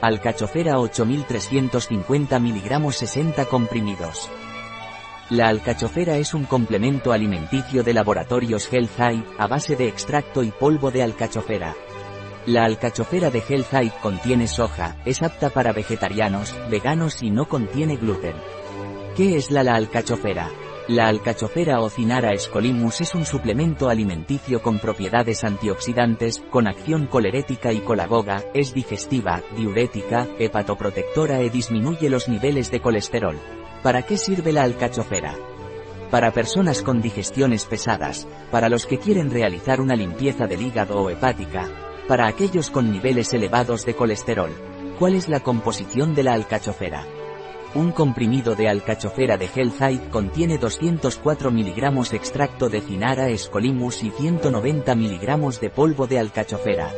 Alcachofera 8350 mg 60 comprimidos. La alcachofera es un complemento alimenticio de laboratorios Health a base de extracto y polvo de alcachofera. La alcachofera de Health contiene soja, es apta para vegetarianos, veganos y no contiene gluten. ¿Qué es la, la alcachofera? La alcachofera o Cinara escolimus es un suplemento alimenticio con propiedades antioxidantes, con acción colerética y colagoga, es digestiva, diurética, hepatoprotectora e disminuye los niveles de colesterol. ¿Para qué sirve la alcachofera? Para personas con digestiones pesadas, para los que quieren realizar una limpieza del hígado o hepática, para aquellos con niveles elevados de colesterol. ¿Cuál es la composición de la alcachofera? Un comprimido de alcachofera de Healthite contiene 204 mg extracto de Cinara escolimus y 190 mg de polvo de alcachofera.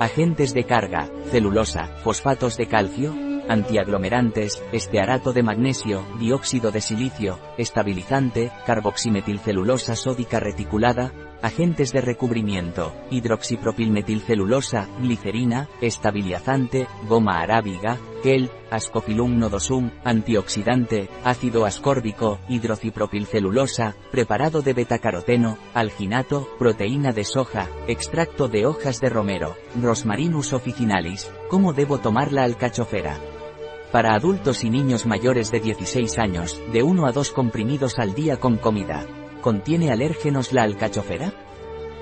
Agentes de carga, celulosa, fosfatos de calcio, antiaglomerantes, estearato de magnesio, dióxido de silicio, estabilizante, carboximetilcelulosa sódica reticulada, agentes de recubrimiento, hidroxipropilmetilcelulosa, glicerina, estabilizante, goma arábiga, gel, ascopilum nodosum, antioxidante, ácido ascórbico, hidrocipropilcelulosa, preparado de betacaroteno, alginato, proteína de soja, extracto de hojas de romero, Rosmarinus officinalis. ¿Cómo debo tomar la alcachofera? Para adultos y niños mayores de 16 años, de 1 a 2 comprimidos al día con comida. ¿Contiene alérgenos la alcachofera?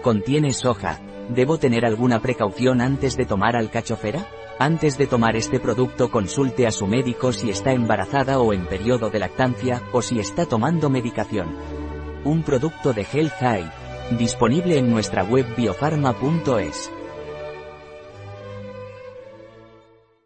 Contiene soja. ¿Debo tener alguna precaución antes de tomar alcachofera? Antes de tomar este producto consulte a su médico si está embarazada o en periodo de lactancia, o si está tomando medicación. Un producto de Health Eye. Disponible en nuestra web biofarma.es.